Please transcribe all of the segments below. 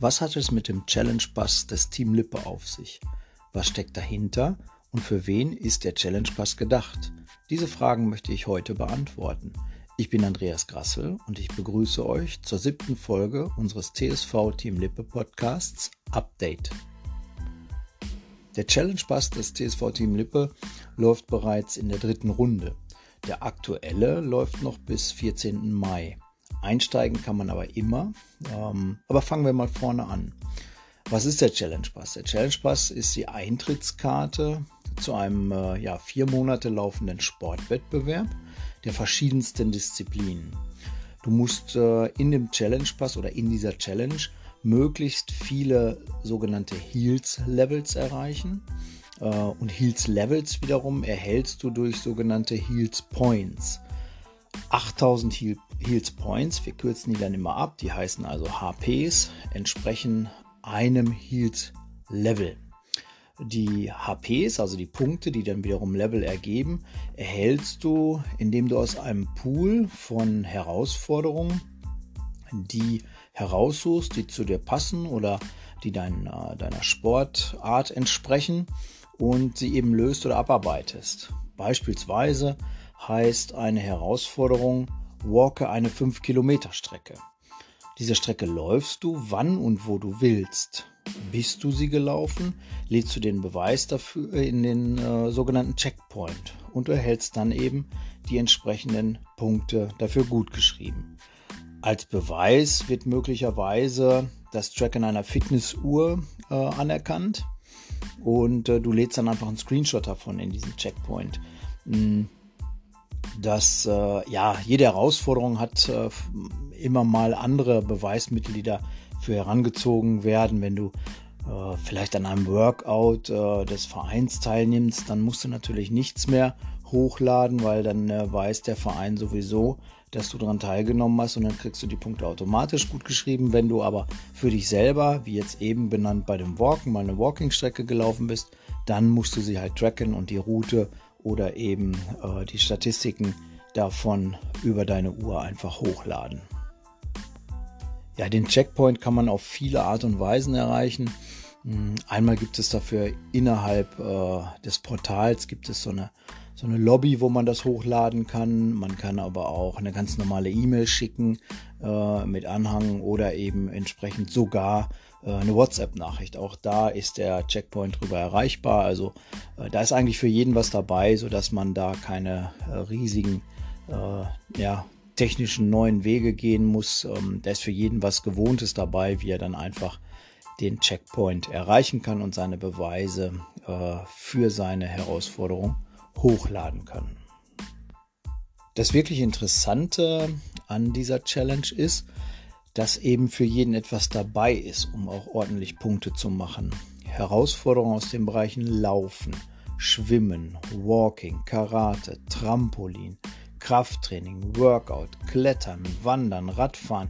Was hat es mit dem Challenge Pass des Team Lippe auf sich? Was steckt dahinter und für wen ist der Challenge Pass gedacht? Diese Fragen möchte ich heute beantworten. Ich bin Andreas Grassel und ich begrüße euch zur siebten Folge unseres TSV Team Lippe Podcasts Update. Der Challenge Pass des TSV Team Lippe läuft bereits in der dritten Runde. Der aktuelle läuft noch bis 14. Mai. Einsteigen kann man aber immer. Ähm, aber fangen wir mal vorne an. Was ist der Challenge Pass? Der Challenge Pass ist die Eintrittskarte zu einem äh, ja, vier Monate laufenden Sportwettbewerb der verschiedensten Disziplinen. Du musst äh, in dem Challenge Pass oder in dieser Challenge möglichst viele sogenannte Heals Levels erreichen. Äh, und Heals Levels wiederum erhältst du durch sogenannte Heals Points. 8000 Heals Points, wir kürzen die dann immer ab, die heißen also HPs, entsprechen einem Heals Level. Die HPs, also die Punkte, die dann wiederum Level ergeben, erhältst du, indem du aus einem Pool von Herausforderungen die heraussuchst, die zu dir passen oder die dein, äh, deiner Sportart entsprechen und sie eben löst oder abarbeitest. Beispielsweise heißt eine Herausforderung, walke eine 5 Kilometer Strecke. Diese Strecke läufst du, wann und wo du willst. Bist du sie gelaufen, lädst du den Beweis dafür in den äh, sogenannten Checkpoint und erhältst dann eben die entsprechenden Punkte dafür gut geschrieben. Als Beweis wird möglicherweise das Tracken einer Fitnessuhr äh, anerkannt und äh, du lädst dann einfach einen Screenshot davon in diesen Checkpoint. Hm, dass äh, ja jede Herausforderung hat äh, immer mal andere Beweismittel, die dafür herangezogen werden. Wenn du äh, vielleicht an einem Workout äh, des Vereins teilnimmst, dann musst du natürlich nichts mehr hochladen, weil dann äh, weiß der Verein sowieso, dass du daran teilgenommen hast und dann kriegst du die Punkte automatisch gut geschrieben. Wenn du aber für dich selber, wie jetzt eben benannt bei dem Walken, mal eine Walking-Strecke gelaufen bist, dann musst du sie halt tracken und die Route oder eben äh, die Statistiken davon über deine Uhr einfach hochladen. Ja, den Checkpoint kann man auf viele Art und Weisen erreichen. Hm, einmal gibt es dafür innerhalb äh, des Portals gibt es so eine, so eine Lobby, wo man das hochladen kann. Man kann aber auch eine ganz normale E-Mail schicken äh, mit Anhang oder eben entsprechend sogar eine WhatsApp-Nachricht. Auch da ist der Checkpoint drüber erreichbar. Also äh, da ist eigentlich für jeden was dabei, sodass man da keine äh, riesigen ja, technischen neuen Wege gehen muss. Ähm, da ist für jeden was Gewohntes dabei, wie er dann einfach den Checkpoint erreichen kann und seine Beweise für seine Herausforderung hochladen kann. Das wirklich Interessante an dieser Challenge ist, dass eben für jeden etwas dabei ist, um auch ordentlich Punkte zu machen. Herausforderungen aus den Bereichen Laufen, Schwimmen, Walking, Karate, Trampolin, Krafttraining, Workout, Klettern, Wandern, Radfahren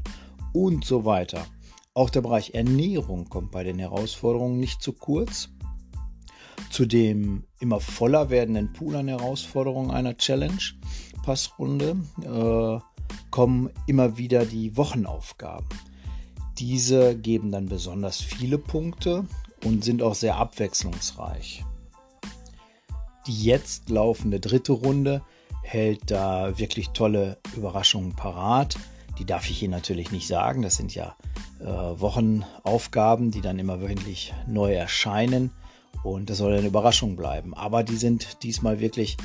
und so weiter. Auch der Bereich Ernährung kommt bei den Herausforderungen nicht zu kurz. Zu dem immer voller werdenden Pool an Herausforderungen einer Challenge Passrunde äh, kommen immer wieder die Wochenaufgaben. Diese geben dann besonders viele Punkte und sind auch sehr abwechslungsreich. Die jetzt laufende dritte Runde hält da wirklich tolle Überraschungen parat. Die darf ich hier natürlich nicht sagen. Das sind ja äh, Wochenaufgaben, die dann immer wöchentlich neu erscheinen. Und das soll eine Überraschung bleiben. Aber die sind diesmal wirklich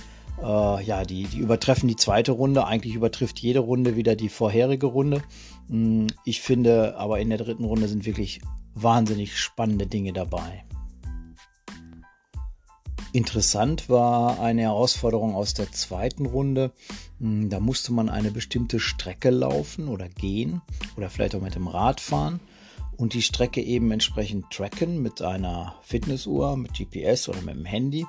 äh, ja, die, die übertreffen die zweite Runde. Eigentlich übertrifft jede Runde wieder die vorherige Runde. Hm, ich finde aber in der dritten Runde sind wirklich wahnsinnig spannende Dinge dabei. Interessant war eine Herausforderung aus der zweiten Runde. Hm, da musste man eine bestimmte Strecke laufen oder gehen oder vielleicht auch mit dem Rad fahren und die Strecke eben entsprechend tracken mit einer Fitnessuhr, mit GPS oder mit dem Handy.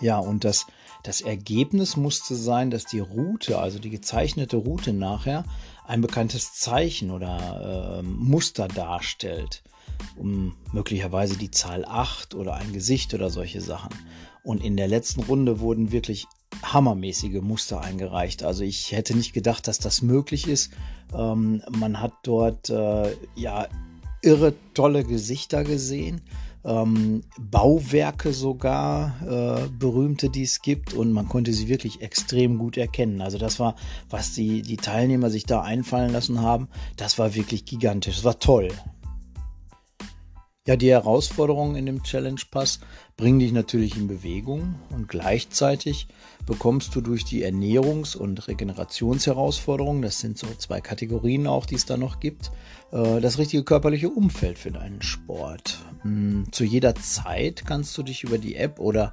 Ja, und das, das Ergebnis musste sein, dass die Route, also die gezeichnete Route nachher, ein bekanntes Zeichen oder äh, Muster darstellt. Um möglicherweise die Zahl 8 oder ein Gesicht oder solche Sachen. Und in der letzten Runde wurden wirklich hammermäßige Muster eingereicht. Also ich hätte nicht gedacht, dass das möglich ist. Ähm, man hat dort äh, ja irre tolle Gesichter gesehen. Ähm, Bauwerke sogar, äh, berühmte, die es gibt und man konnte sie wirklich extrem gut erkennen. Also das war, was die, die Teilnehmer sich da einfallen lassen haben, das war wirklich gigantisch, das war toll. Ja, die Herausforderungen in dem Challenge Pass bringen dich natürlich in Bewegung und gleichzeitig bekommst du durch die Ernährungs- und Regenerationsherausforderungen, das sind so zwei Kategorien auch, die es da noch gibt, äh, das richtige körperliche Umfeld für deinen Sport. Hm, zu jeder Zeit kannst du dich über die App oder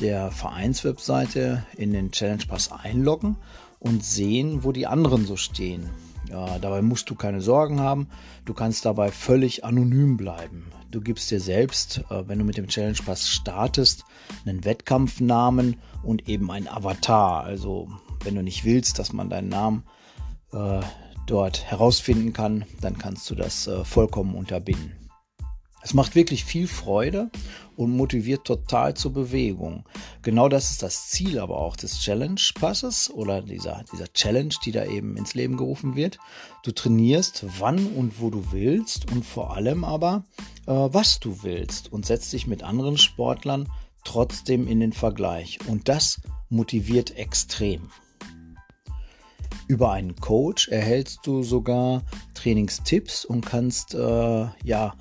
der Vereinswebseite in den Challenge Pass einloggen und sehen, wo die anderen so stehen. Ja, dabei musst du keine Sorgen haben. Du kannst dabei völlig anonym bleiben. Du gibst dir selbst, äh, wenn du mit dem Challenge Pass startest, einen Wettkampfnamen und eben ein Avatar. Also wenn du nicht willst, dass man deinen Namen äh, dort herausfinden kann, dann kannst du das äh, vollkommen unterbinden. Es macht wirklich viel Freude und motiviert total zur Bewegung. Genau das ist das Ziel aber auch des Challenge Passes oder dieser, dieser Challenge, die da eben ins Leben gerufen wird. Du trainierst wann und wo du willst und vor allem aber, äh, was du willst und setzt dich mit anderen Sportlern trotzdem in den Vergleich. Und das motiviert extrem. Über einen Coach erhältst du sogar Trainingstipps und kannst äh, ja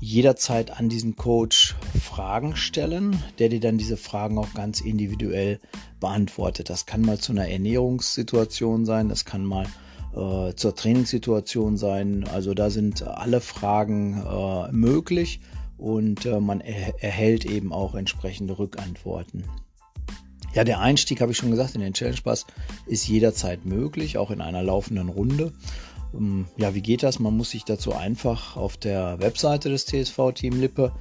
jederzeit an diesen Coach Fragen stellen, der dir dann diese Fragen auch ganz individuell beantwortet. Das kann mal zu einer Ernährungssituation sein, das kann mal äh, zur Trainingssituation sein. Also da sind alle Fragen äh, möglich und äh, man er erhält eben auch entsprechende Rückantworten. Ja, der Einstieg, habe ich schon gesagt, in den Challenge Pass ist jederzeit möglich, auch in einer laufenden Runde. Ähm, ja, wie geht das? Man muss sich dazu einfach auf der Webseite des TSV Team Lippe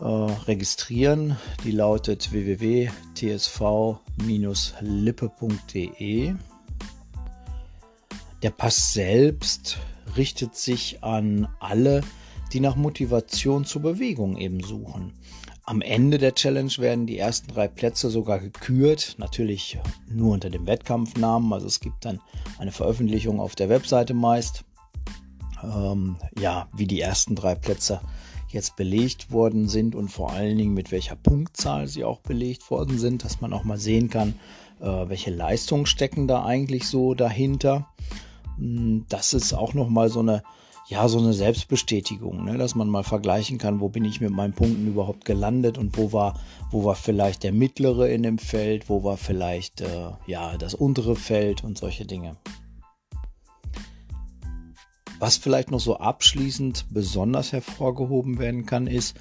äh, registrieren. Die lautet www.tsv-lippe.de. Der Pass selbst richtet sich an alle, die nach Motivation zur Bewegung eben suchen. Am Ende der Challenge werden die ersten drei Plätze sogar gekürt, natürlich nur unter dem Wettkampfnamen. Also es gibt dann eine Veröffentlichung auf der Webseite meist, ähm, ja, wie die ersten drei Plätze jetzt belegt worden sind und vor allen Dingen mit welcher Punktzahl sie auch belegt worden sind, dass man auch mal sehen kann, äh, welche Leistungen stecken da eigentlich so dahinter. Hm, das ist auch noch mal so eine ja, so eine Selbstbestätigung, ne? dass man mal vergleichen kann, wo bin ich mit meinen Punkten überhaupt gelandet und wo war, wo war vielleicht der mittlere in dem Feld, wo war vielleicht äh, ja, das untere Feld und solche Dinge. Was vielleicht noch so abschließend besonders hervorgehoben werden kann, ist,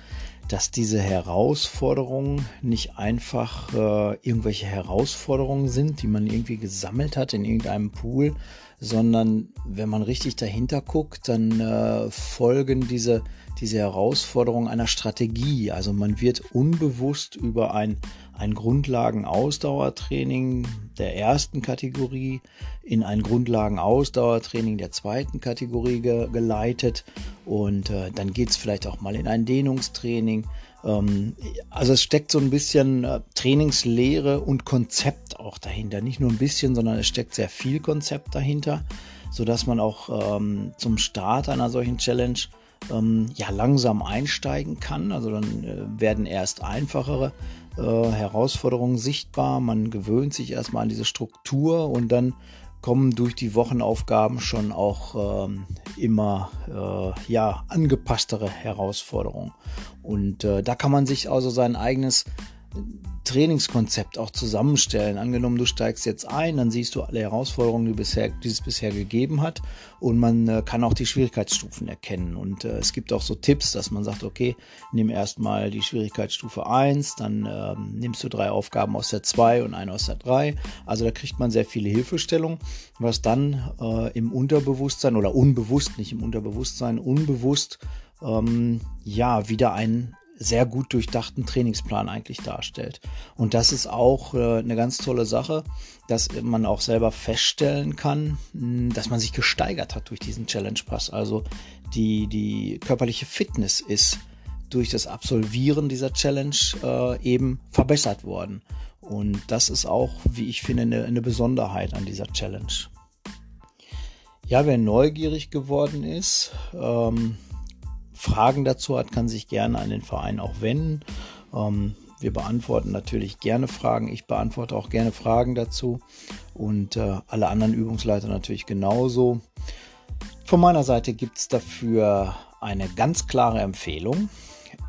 dass diese Herausforderungen nicht einfach äh, irgendwelche Herausforderungen sind, die man irgendwie gesammelt hat in irgendeinem Pool, sondern wenn man richtig dahinter guckt, dann äh, folgen diese, diese Herausforderungen einer Strategie. Also man wird unbewusst über ein, ein Grundlagen-Ausdauertraining der ersten Kategorie in ein Grundlagen-Ausdauertraining der zweiten Kategorie ge geleitet und äh, dann geht es vielleicht auch mal in ein Dehnungstraining. Ähm, also es steckt so ein bisschen äh, Trainingslehre und Konzept auch dahinter. Nicht nur ein bisschen, sondern es steckt sehr viel Konzept dahinter, sodass man auch ähm, zum Start einer solchen Challenge ähm, ja langsam einsteigen kann. Also dann äh, werden erst einfachere äh, Herausforderungen sichtbar. Man gewöhnt sich erstmal an diese Struktur und dann kommen durch die Wochenaufgaben schon auch ähm, immer äh, ja angepasstere Herausforderungen. Und äh, da kann man sich also sein eigenes Trainingskonzept auch zusammenstellen. Angenommen, du steigst jetzt ein, dann siehst du alle Herausforderungen, die, bisher, die es bisher gegeben hat und man äh, kann auch die Schwierigkeitsstufen erkennen. Und äh, es gibt auch so Tipps, dass man sagt, okay, nimm erstmal die Schwierigkeitsstufe 1, dann äh, nimmst du drei Aufgaben aus der 2 und eine aus der 3. Also da kriegt man sehr viele Hilfestellungen, was dann äh, im Unterbewusstsein oder unbewusst, nicht im Unterbewusstsein, unbewusst ähm, ja wieder ein sehr gut durchdachten Trainingsplan eigentlich darstellt. Und das ist auch äh, eine ganz tolle Sache, dass man auch selber feststellen kann, hm, dass man sich gesteigert hat durch diesen Challenge Pass. Also die, die körperliche Fitness ist durch das Absolvieren dieser Challenge äh, eben verbessert worden. Und das ist auch, wie ich finde, eine, eine Besonderheit an dieser Challenge. Ja, wer neugierig geworden ist, ähm, Fragen dazu hat, kann sich gerne an den Verein auch wenden. Ähm, wir beantworten natürlich gerne Fragen. Ich beantworte auch gerne Fragen dazu und äh, alle anderen Übungsleiter natürlich genauso. Von meiner Seite gibt es dafür eine ganz klare Empfehlung.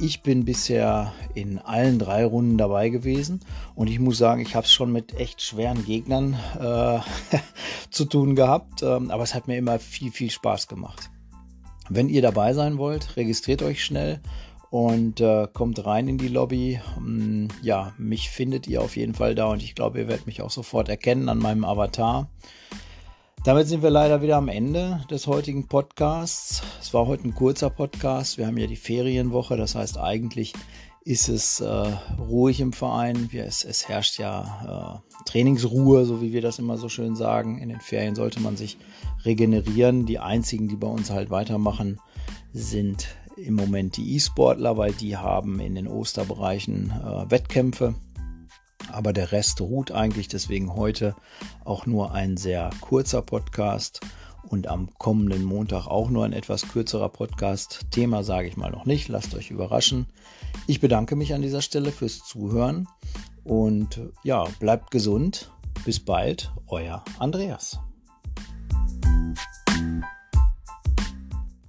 Ich bin bisher in allen drei Runden dabei gewesen und ich muss sagen, ich habe es schon mit echt schweren Gegnern äh, zu tun gehabt, ähm, aber es hat mir immer viel, viel Spaß gemacht. Wenn ihr dabei sein wollt, registriert euch schnell und äh, kommt rein in die Lobby. Ähm, ja, mich findet ihr auf jeden Fall da und ich glaube, ihr werdet mich auch sofort erkennen an meinem Avatar. Damit sind wir leider wieder am Ende des heutigen Podcasts. Es war heute ein kurzer Podcast. Wir haben ja die Ferienwoche, das heißt eigentlich ist es äh, ruhig im Verein. Wir, es, es, herrscht ja äh, Trainingsruhe, so wie wir das immer so schön sagen. In den Ferien sollte man sich regenerieren. Die einzigen, die bei uns halt weitermachen, sind im Moment die E-Sportler, weil die haben in den Osterbereichen äh, Wettkämpfe aber der Rest ruht eigentlich. Deswegen heute auch nur ein sehr kurzer Podcast und am kommenden Montag auch nur ein etwas kürzerer Podcast. Thema sage ich mal noch nicht, lasst euch überraschen. Ich bedanke mich an dieser Stelle fürs Zuhören und ja, bleibt gesund. Bis bald, euer Andreas.